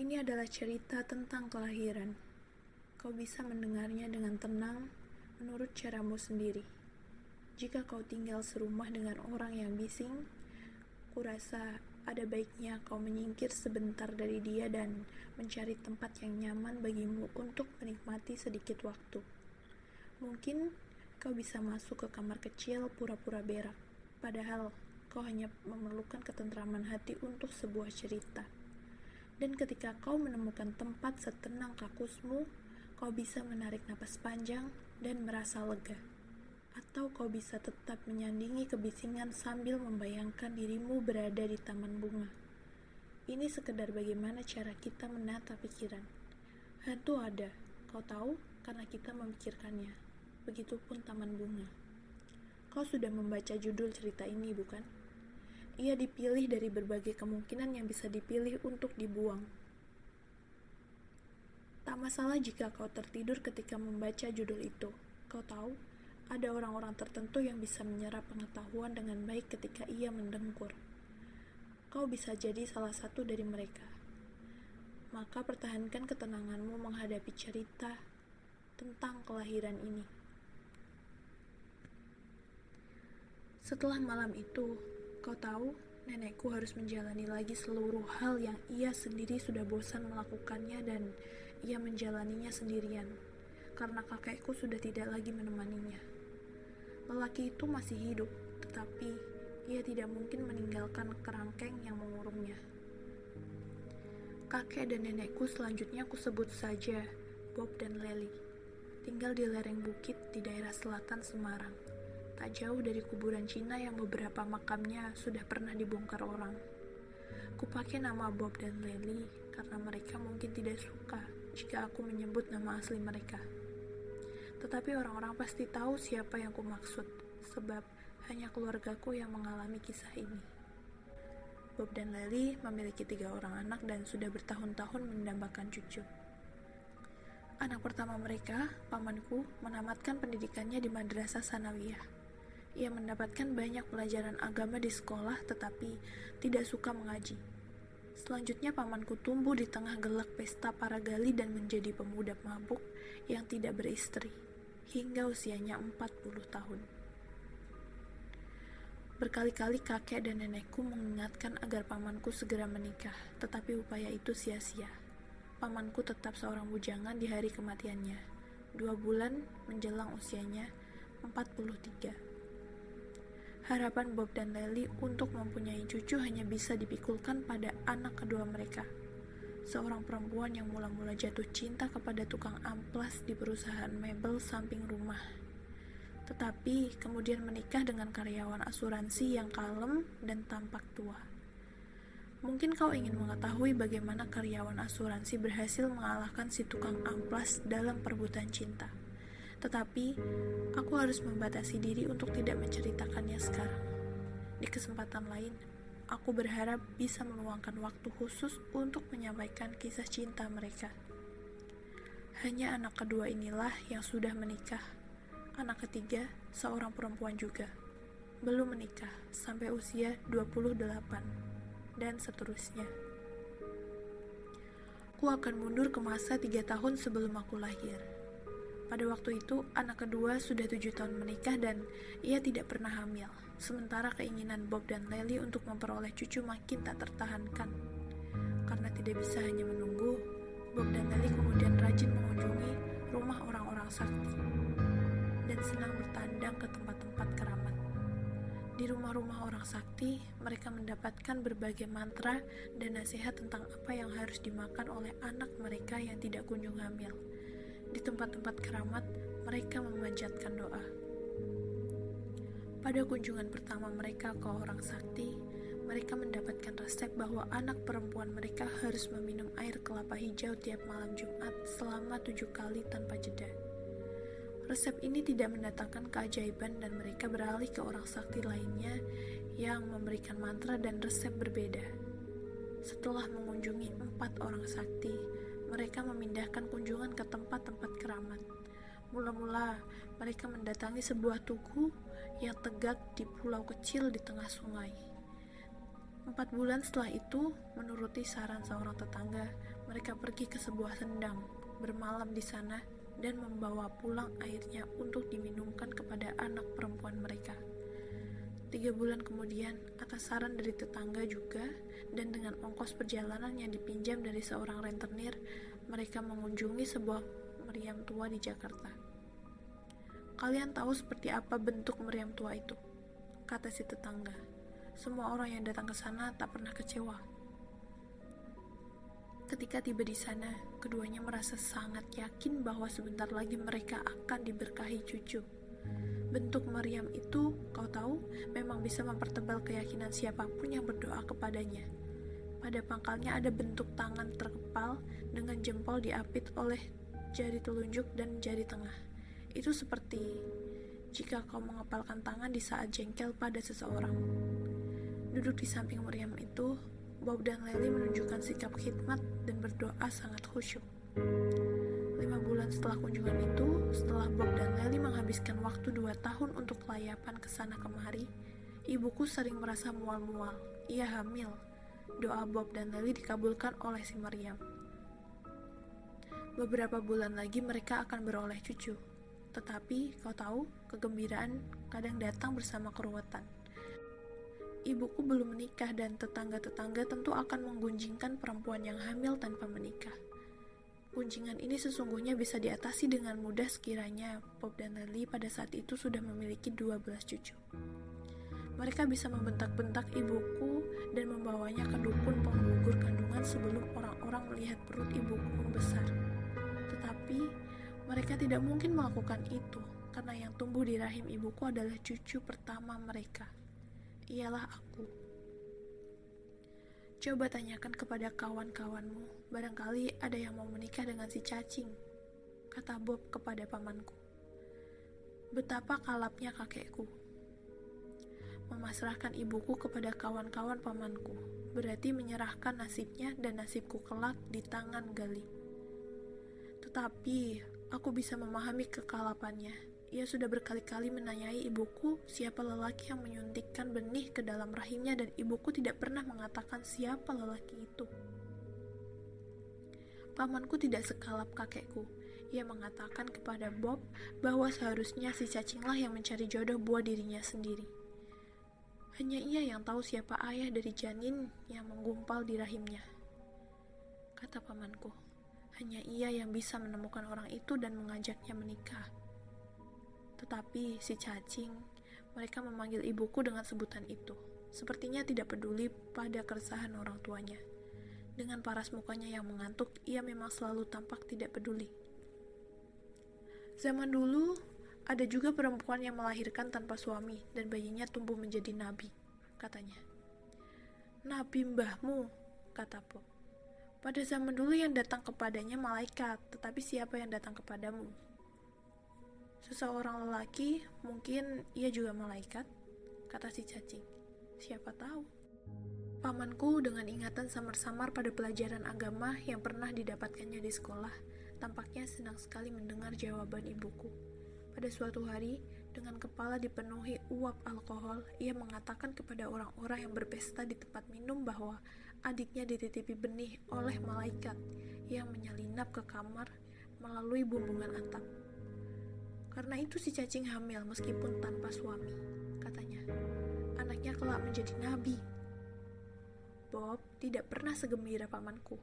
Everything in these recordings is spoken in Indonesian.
Ini adalah cerita tentang kelahiran. Kau bisa mendengarnya dengan tenang menurut caramu sendiri. Jika kau tinggal serumah dengan orang yang bising, kurasa ada baiknya kau menyingkir sebentar dari dia dan mencari tempat yang nyaman bagimu untuk menikmati sedikit waktu. Mungkin kau bisa masuk ke kamar kecil pura-pura berak, padahal kau hanya memerlukan ketentraman hati untuk sebuah cerita. Dan ketika kau menemukan tempat setenang kakusmu, kau bisa menarik napas panjang dan merasa lega. Atau kau bisa tetap menyandingi kebisingan sambil membayangkan dirimu berada di taman bunga. Ini sekedar bagaimana cara kita menata pikiran. Hantu ada, kau tahu, karena kita memikirkannya. Begitupun taman bunga. Kau sudah membaca judul cerita ini, bukan? Ia dipilih dari berbagai kemungkinan yang bisa dipilih untuk dibuang. Tak masalah jika kau tertidur ketika membaca judul itu. Kau tahu, ada orang-orang tertentu yang bisa menyerap pengetahuan dengan baik ketika ia mendengkur. Kau bisa jadi salah satu dari mereka. Maka pertahankan ketenanganmu menghadapi cerita tentang kelahiran ini. Setelah malam itu, Kau tahu, nenekku harus menjalani lagi seluruh hal yang ia sendiri sudah bosan melakukannya dan ia menjalaninya sendirian, karena kakekku sudah tidak lagi menemaninya. Lelaki itu masih hidup, tetapi ia tidak mungkin meninggalkan kerangkeng yang mengurungnya. Kakek dan nenekku selanjutnya aku sebut saja Bob dan Lely, tinggal di lereng bukit di daerah selatan Semarang tak jauh dari kuburan Cina yang beberapa makamnya sudah pernah dibongkar orang. Kupakai nama Bob dan Lely karena mereka mungkin tidak suka jika aku menyebut nama asli mereka. Tetapi orang-orang pasti tahu siapa yang ku maksud, sebab hanya keluargaku yang mengalami kisah ini. Bob dan Lely memiliki tiga orang anak dan sudah bertahun-tahun mendambakan cucu. Anak pertama mereka, pamanku, menamatkan pendidikannya di Madrasah Sanawiyah ia mendapatkan banyak pelajaran agama di sekolah tetapi tidak suka mengaji. Selanjutnya pamanku tumbuh di tengah gelak pesta para gali dan menjadi pemuda mabuk yang tidak beristri hingga usianya 40 tahun. Berkali-kali kakek dan nenekku mengingatkan agar pamanku segera menikah, tetapi upaya itu sia-sia. Pamanku tetap seorang bujangan di hari kematiannya, dua bulan menjelang usianya 43. Harapan Bob dan Lely untuk mempunyai cucu hanya bisa dipikulkan pada anak kedua mereka. Seorang perempuan yang mula-mula jatuh cinta kepada tukang amplas di perusahaan mebel samping rumah. Tetapi kemudian menikah dengan karyawan asuransi yang kalem dan tampak tua. Mungkin kau ingin mengetahui bagaimana karyawan asuransi berhasil mengalahkan si tukang amplas dalam perebutan cinta. Tetapi, aku harus membatasi diri untuk tidak menceritakannya sekarang. Di kesempatan lain, aku berharap bisa meluangkan waktu khusus untuk menyampaikan kisah cinta mereka. Hanya anak kedua inilah yang sudah menikah. Anak ketiga, seorang perempuan juga. Belum menikah sampai usia 28 dan seterusnya. Aku akan mundur ke masa tiga tahun sebelum aku lahir pada waktu itu, anak kedua sudah tujuh tahun menikah dan ia tidak pernah hamil. Sementara keinginan Bob dan Lely untuk memperoleh cucu makin tak tertahankan. Karena tidak bisa hanya menunggu, Bob dan Lely kemudian rajin mengunjungi rumah orang-orang sakti dan senang bertandang ke tempat-tempat keramat. Di rumah-rumah orang sakti, mereka mendapatkan berbagai mantra dan nasihat tentang apa yang harus dimakan oleh anak mereka yang tidak kunjung hamil di tempat-tempat keramat, mereka memanjatkan doa. Pada kunjungan pertama mereka ke orang sakti, mereka mendapatkan resep bahwa anak perempuan mereka harus meminum air kelapa hijau tiap malam Jumat selama tujuh kali tanpa jeda. Resep ini tidak mendatangkan keajaiban dan mereka beralih ke orang sakti lainnya yang memberikan mantra dan resep berbeda. Setelah mengunjungi empat orang sakti, mereka memindahkan kunjungan ke tempat-tempat keramat. Mula-mula, mereka mendatangi sebuah tugu yang tegak di pulau kecil di tengah sungai. Empat bulan setelah itu, menuruti saran seorang tetangga, mereka pergi ke sebuah sendang, bermalam di sana, dan membawa pulang airnya untuk diminumkan kepada anak perempuan mereka. Tiga bulan kemudian, atas saran dari tetangga juga, dan dengan ongkos perjalanan yang dipinjam dari seorang rentenir, mereka mengunjungi sebuah meriam tua di Jakarta. Kalian tahu seperti apa bentuk meriam tua itu? Kata si tetangga. Semua orang yang datang ke sana tak pernah kecewa. Ketika tiba di sana, keduanya merasa sangat yakin bahwa sebentar lagi mereka akan diberkahi cucu. Bentuk meriam itu, kau tahu, memang bisa mempertebal keyakinan siapa pun yang berdoa kepadanya. Pada pangkalnya ada bentuk tangan terkepal dengan jempol diapit oleh jari telunjuk dan jari tengah. Itu seperti jika kau mengepalkan tangan di saat jengkel pada seseorang. Duduk di samping meriam itu, Bob dan Lely menunjukkan sikap khidmat dan berdoa sangat khusyuk. Lima bulan setelah kunjungan itu, setelah Bob dan Lely menghabiskan waktu dua tahun untuk kelayapan ke sana kemari, ibuku sering merasa mual-mual. Ia hamil. Doa Bob dan Lely dikabulkan oleh si Maryam. Beberapa bulan lagi mereka akan beroleh cucu. Tetapi, kau tahu, kegembiraan kadang datang bersama keruwetan. Ibuku belum menikah dan tetangga-tetangga tentu akan menggunjingkan perempuan yang hamil tanpa menikah. Kunjingan ini sesungguhnya bisa diatasi dengan mudah sekiranya Bob dan Lily pada saat itu sudah memiliki 12 cucu. Mereka bisa membentak-bentak ibuku dan membawanya ke dukun penggugur kandungan sebelum orang-orang melihat perut ibuku membesar. Tetapi mereka tidak mungkin melakukan itu karena yang tumbuh di rahim ibuku adalah cucu pertama mereka. Ialah aku. Coba tanyakan kepada kawan-kawanmu, barangkali ada yang mau menikah dengan si cacing, kata Bob kepada pamanku. Betapa kalapnya kakekku. Memasrahkan ibuku kepada kawan-kawan pamanku, berarti menyerahkan nasibnya dan nasibku kelak di tangan Gali. Tetapi, aku bisa memahami kekalapannya ia sudah berkali-kali menanyai ibuku siapa lelaki yang menyuntikkan benih ke dalam rahimnya dan ibuku tidak pernah mengatakan siapa lelaki itu. Pamanku tidak sekalap kakekku. Ia mengatakan kepada Bob bahwa seharusnya si cacinglah yang mencari jodoh buah dirinya sendiri. Hanya ia yang tahu siapa ayah dari janin yang menggumpal di rahimnya. Kata pamanku, hanya ia yang bisa menemukan orang itu dan mengajaknya menikah. Tetapi si cacing, mereka memanggil ibuku dengan sebutan itu. Sepertinya tidak peduli pada keresahan orang tuanya. Dengan paras mukanya yang mengantuk, ia memang selalu tampak tidak peduli. Zaman dulu, ada juga perempuan yang melahirkan tanpa suami dan bayinya tumbuh menjadi nabi, katanya. Nabi mbahmu, kata Pop. Pada zaman dulu yang datang kepadanya malaikat, tetapi siapa yang datang kepadamu? Seseorang lelaki, mungkin ia juga malaikat, kata si cacing. Siapa tahu? Pamanku dengan ingatan samar-samar pada pelajaran agama yang pernah didapatkannya di sekolah, tampaknya senang sekali mendengar jawaban ibuku. Pada suatu hari, dengan kepala dipenuhi uap alkohol, ia mengatakan kepada orang-orang yang berpesta di tempat minum bahwa adiknya dititipi benih oleh malaikat yang menyelinap ke kamar melalui bumbungan atap. Karena itu si cacing hamil meskipun tanpa suami, katanya. Anaknya kelak menjadi nabi. Bob tidak pernah segembira pamanku.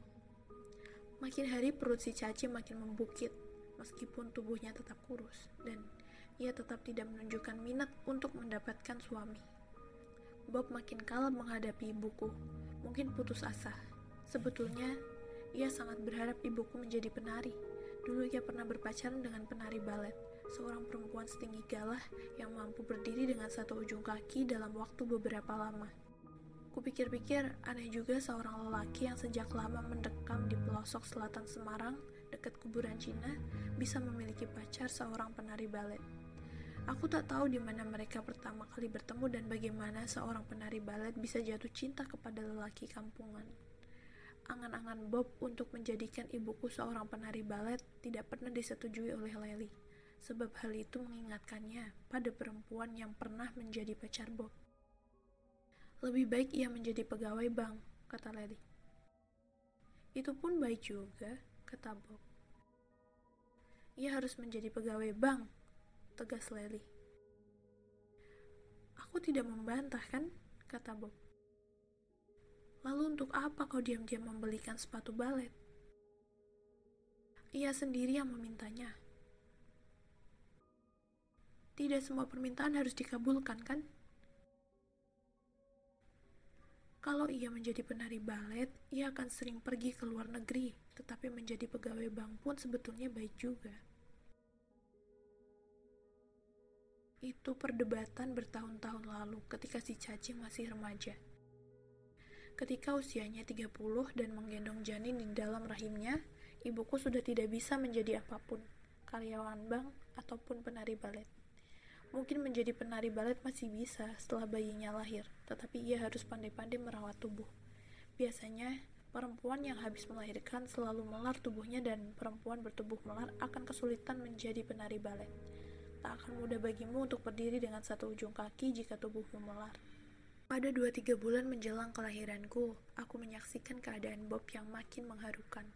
Makin hari perut si cacing makin membukit, meskipun tubuhnya tetap kurus, dan ia tetap tidak menunjukkan minat untuk mendapatkan suami. Bob makin kalah menghadapi ibuku, mungkin putus asa. Sebetulnya, ia sangat berharap ibuku menjadi penari. Dulu ia pernah berpacaran dengan penari balet, seorang perempuan setinggi galah yang mampu berdiri dengan satu ujung kaki dalam waktu beberapa lama. Kupikir-pikir aneh juga seorang lelaki yang sejak lama mendekam di pelosok selatan Semarang dekat kuburan Cina bisa memiliki pacar seorang penari balet. Aku tak tahu di mana mereka pertama kali bertemu dan bagaimana seorang penari balet bisa jatuh cinta kepada lelaki kampungan. Angan-angan Bob untuk menjadikan ibuku seorang penari balet tidak pernah disetujui oleh Lely sebab hal itu mengingatkannya pada perempuan yang pernah menjadi pacar Bob. Lebih baik ia menjadi pegawai bank, kata Lely. Itu pun baik juga, kata Bob. Ia harus menjadi pegawai bank, tegas Lely. Aku tidak membantah kan, kata Bob. Lalu untuk apa kau diam-diam membelikan sepatu balet? Ia sendiri yang memintanya. Tidak semua permintaan harus dikabulkan, kan? Kalau ia menjadi penari balet, ia akan sering pergi ke luar negeri, tetapi menjadi pegawai bank pun sebetulnya baik juga. Itu perdebatan bertahun-tahun lalu ketika si cacing masih remaja. Ketika usianya 30 dan menggendong janin di dalam rahimnya, ibuku sudah tidak bisa menjadi apa pun, karyawan bank ataupun penari balet. Mungkin menjadi penari balet masih bisa setelah bayinya lahir, tetapi ia harus pandai-pandai merawat tubuh. Biasanya, perempuan yang habis melahirkan selalu melar tubuhnya dan perempuan bertubuh melar akan kesulitan menjadi penari balet. Tak akan mudah bagimu untuk berdiri dengan satu ujung kaki jika tubuhmu melar. Pada dua tiga bulan menjelang kelahiranku, aku menyaksikan keadaan Bob yang makin mengharukan.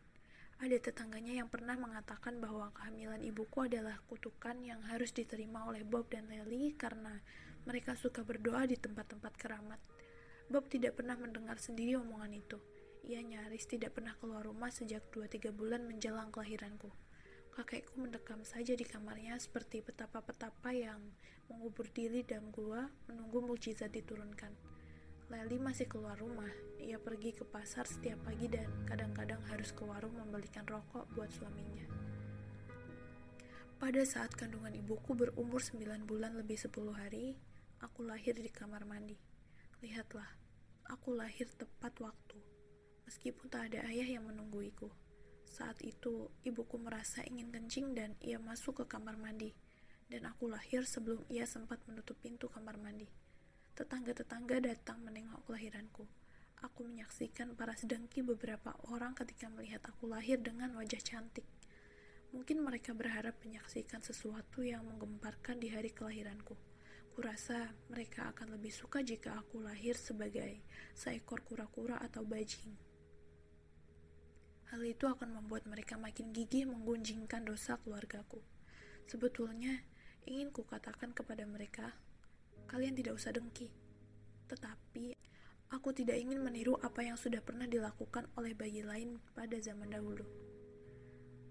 Ada tetangganya yang pernah mengatakan bahwa kehamilan ibuku adalah kutukan yang harus diterima oleh Bob dan Lily karena mereka suka berdoa di tempat-tempat keramat. Bob tidak pernah mendengar sendiri omongan itu. Ia nyaris tidak pernah keluar rumah sejak 2-3 bulan menjelang kelahiranku. Kakekku mendekam saja di kamarnya seperti petapa-petapa yang mengubur diri dalam gua menunggu mukjizat diturunkan. Leli masih keluar rumah. Ia pergi ke pasar setiap pagi dan kadang-kadang harus ke warung membelikan rokok buat suaminya. Pada saat kandungan ibuku berumur 9 bulan lebih 10 hari, aku lahir di kamar mandi. Lihatlah, aku lahir tepat waktu. Meskipun tak ada ayah yang menungguiku. Saat itu, ibuku merasa ingin kencing dan ia masuk ke kamar mandi. Dan aku lahir sebelum ia sempat menutup pintu kamar mandi. Tetangga-tetangga datang menengok kelahiranku. Aku menyaksikan para sedengki beberapa orang ketika melihat aku lahir dengan wajah cantik. Mungkin mereka berharap menyaksikan sesuatu yang menggemparkan di hari kelahiranku. Kurasa mereka akan lebih suka jika aku lahir sebagai seekor kura-kura atau bajing. Hal itu akan membuat mereka makin gigih menggunjingkan dosa keluargaku. Sebetulnya, ingin kukatakan kepada mereka kalian tidak usah dengki. Tetapi, aku tidak ingin meniru apa yang sudah pernah dilakukan oleh bayi lain pada zaman dahulu.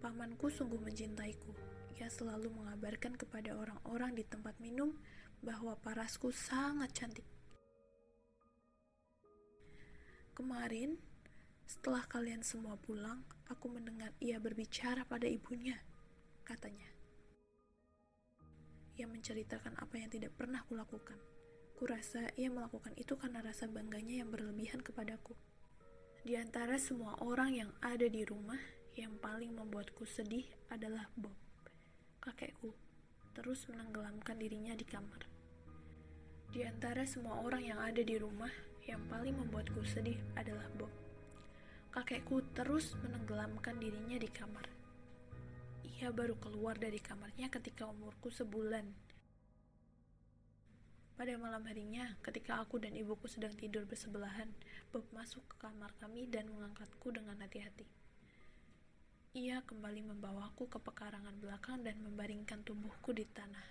Pamanku sungguh mencintaiku. Ia selalu mengabarkan kepada orang-orang di tempat minum bahwa parasku sangat cantik. Kemarin, setelah kalian semua pulang, aku mendengar ia berbicara pada ibunya, katanya. Ia menceritakan apa yang tidak pernah kulakukan. Kurasa ia melakukan itu karena rasa bangganya yang berlebihan kepadaku. Di antara semua orang yang ada di rumah, yang paling membuatku sedih adalah Bob, kakekku, terus menenggelamkan dirinya di kamar. Di antara semua orang yang ada di rumah, yang paling membuatku sedih adalah Bob. Kakekku terus menenggelamkan dirinya di kamar. Ia baru keluar dari kamarnya ketika umurku sebulan. Pada malam harinya, ketika aku dan ibuku sedang tidur bersebelahan, Bob masuk ke kamar kami dan mengangkatku dengan hati-hati. Ia kembali membawaku ke pekarangan belakang dan membaringkan tubuhku di tanah,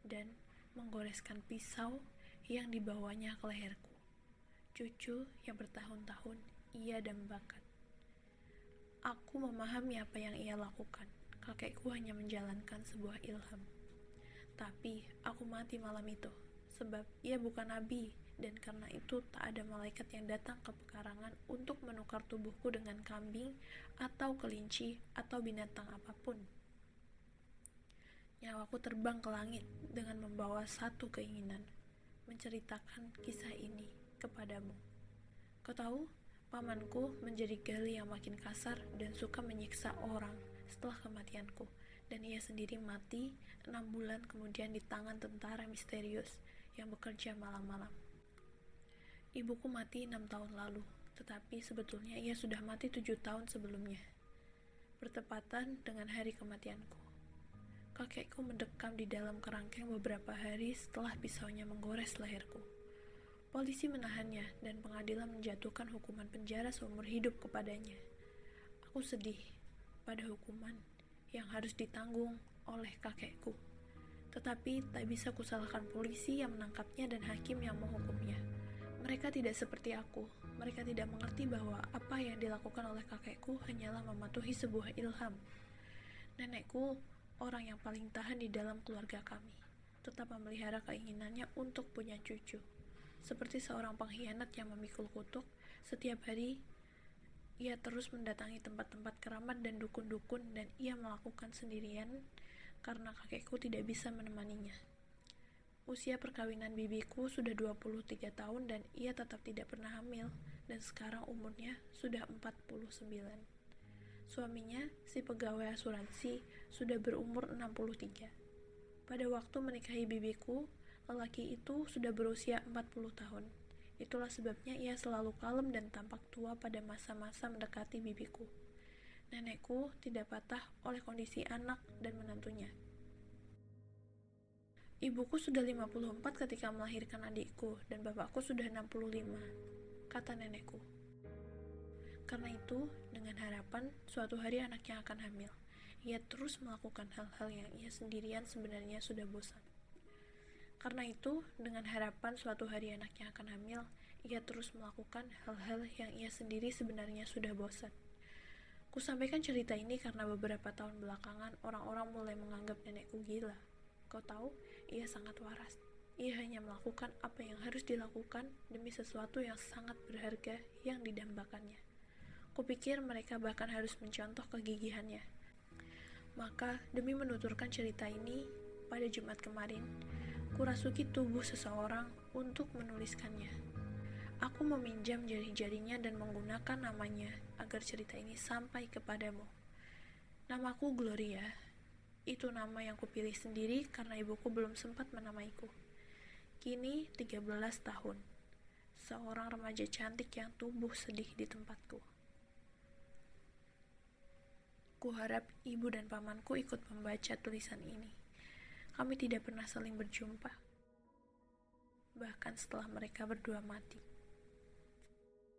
dan menggoreskan pisau yang dibawanya ke leherku. Cucu yang bertahun-tahun ia dambakan. Aku memahami apa yang ia lakukan kakekku hanya menjalankan sebuah ilham. Tapi aku mati malam itu, sebab ia bukan nabi, dan karena itu tak ada malaikat yang datang ke pekarangan untuk menukar tubuhku dengan kambing atau kelinci atau binatang apa pun. Nyawaku terbang ke langit dengan membawa satu keinginan, menceritakan kisah ini kepadamu. Kau tahu, pamanku menjadi gali yang makin kasar dan suka menyiksa orang setelah kematianku dan ia sendiri mati enam bulan kemudian di tangan tentara misterius yang bekerja malam-malam. Ibuku mati enam tahun lalu, tetapi sebetulnya ia sudah mati tujuh tahun sebelumnya. Bertepatan dengan hari kematianku. Kakekku mendekam di dalam kerangkeng beberapa hari setelah pisaunya menggores leherku. Polisi menahannya dan pengadilan menjatuhkan hukuman penjara seumur hidup kepadanya. Aku sedih pada hukuman yang harus ditanggung oleh kakekku. Tetapi tak bisa kusalahkan polisi yang menangkapnya dan hakim yang menghukumnya. Mereka tidak seperti aku. Mereka tidak mengerti bahwa apa yang dilakukan oleh kakekku hanyalah mematuhi sebuah ilham. Nenekku orang yang paling tahan di dalam keluarga kami, tetap memelihara keinginannya untuk punya cucu. Seperti seorang pengkhianat yang memikul kutuk, setiap hari ia terus mendatangi tempat-tempat keramat dan dukun-dukun dan ia melakukan sendirian karena kakekku tidak bisa menemaninya. Usia perkawinan bibiku sudah 23 tahun dan ia tetap tidak pernah hamil dan sekarang umurnya sudah 49. Suaminya, si pegawai asuransi, sudah berumur 63. Pada waktu menikahi bibiku, Lelaki itu sudah berusia 40 tahun. Itulah sebabnya ia selalu kalem dan tampak tua pada masa-masa mendekati bibiku. Nenekku tidak patah oleh kondisi anak dan menantunya. Ibuku sudah 54 ketika melahirkan adikku dan bapakku sudah 65, kata nenekku. Karena itu, dengan harapan suatu hari anaknya akan hamil, ia terus melakukan hal-hal yang ia sendirian sebenarnya sudah bosan. Karena itu, dengan harapan suatu hari anaknya akan hamil, ia terus melakukan hal-hal yang ia sendiri sebenarnya sudah bosan. Kusampaikan cerita ini karena beberapa tahun belakangan orang-orang mulai menganggap nenekku gila. Kau tahu, ia sangat waras. Ia hanya melakukan apa yang harus dilakukan demi sesuatu yang sangat berharga yang didambakannya. Kupikir mereka bahkan harus mencontoh kegigihannya. Maka, demi menuturkan cerita ini, pada Jumat kemarin, kurasuki tubuh seseorang untuk menuliskannya. Aku meminjam jari-jarinya dan menggunakan namanya agar cerita ini sampai kepadamu. Namaku Gloria. Itu nama yang kupilih sendiri karena ibuku belum sempat menamaiku. Kini 13 tahun. Seorang remaja cantik yang tumbuh sedih di tempatku. Kuharap ibu dan pamanku ikut membaca tulisan ini. Kami tidak pernah saling berjumpa, bahkan setelah mereka berdua mati.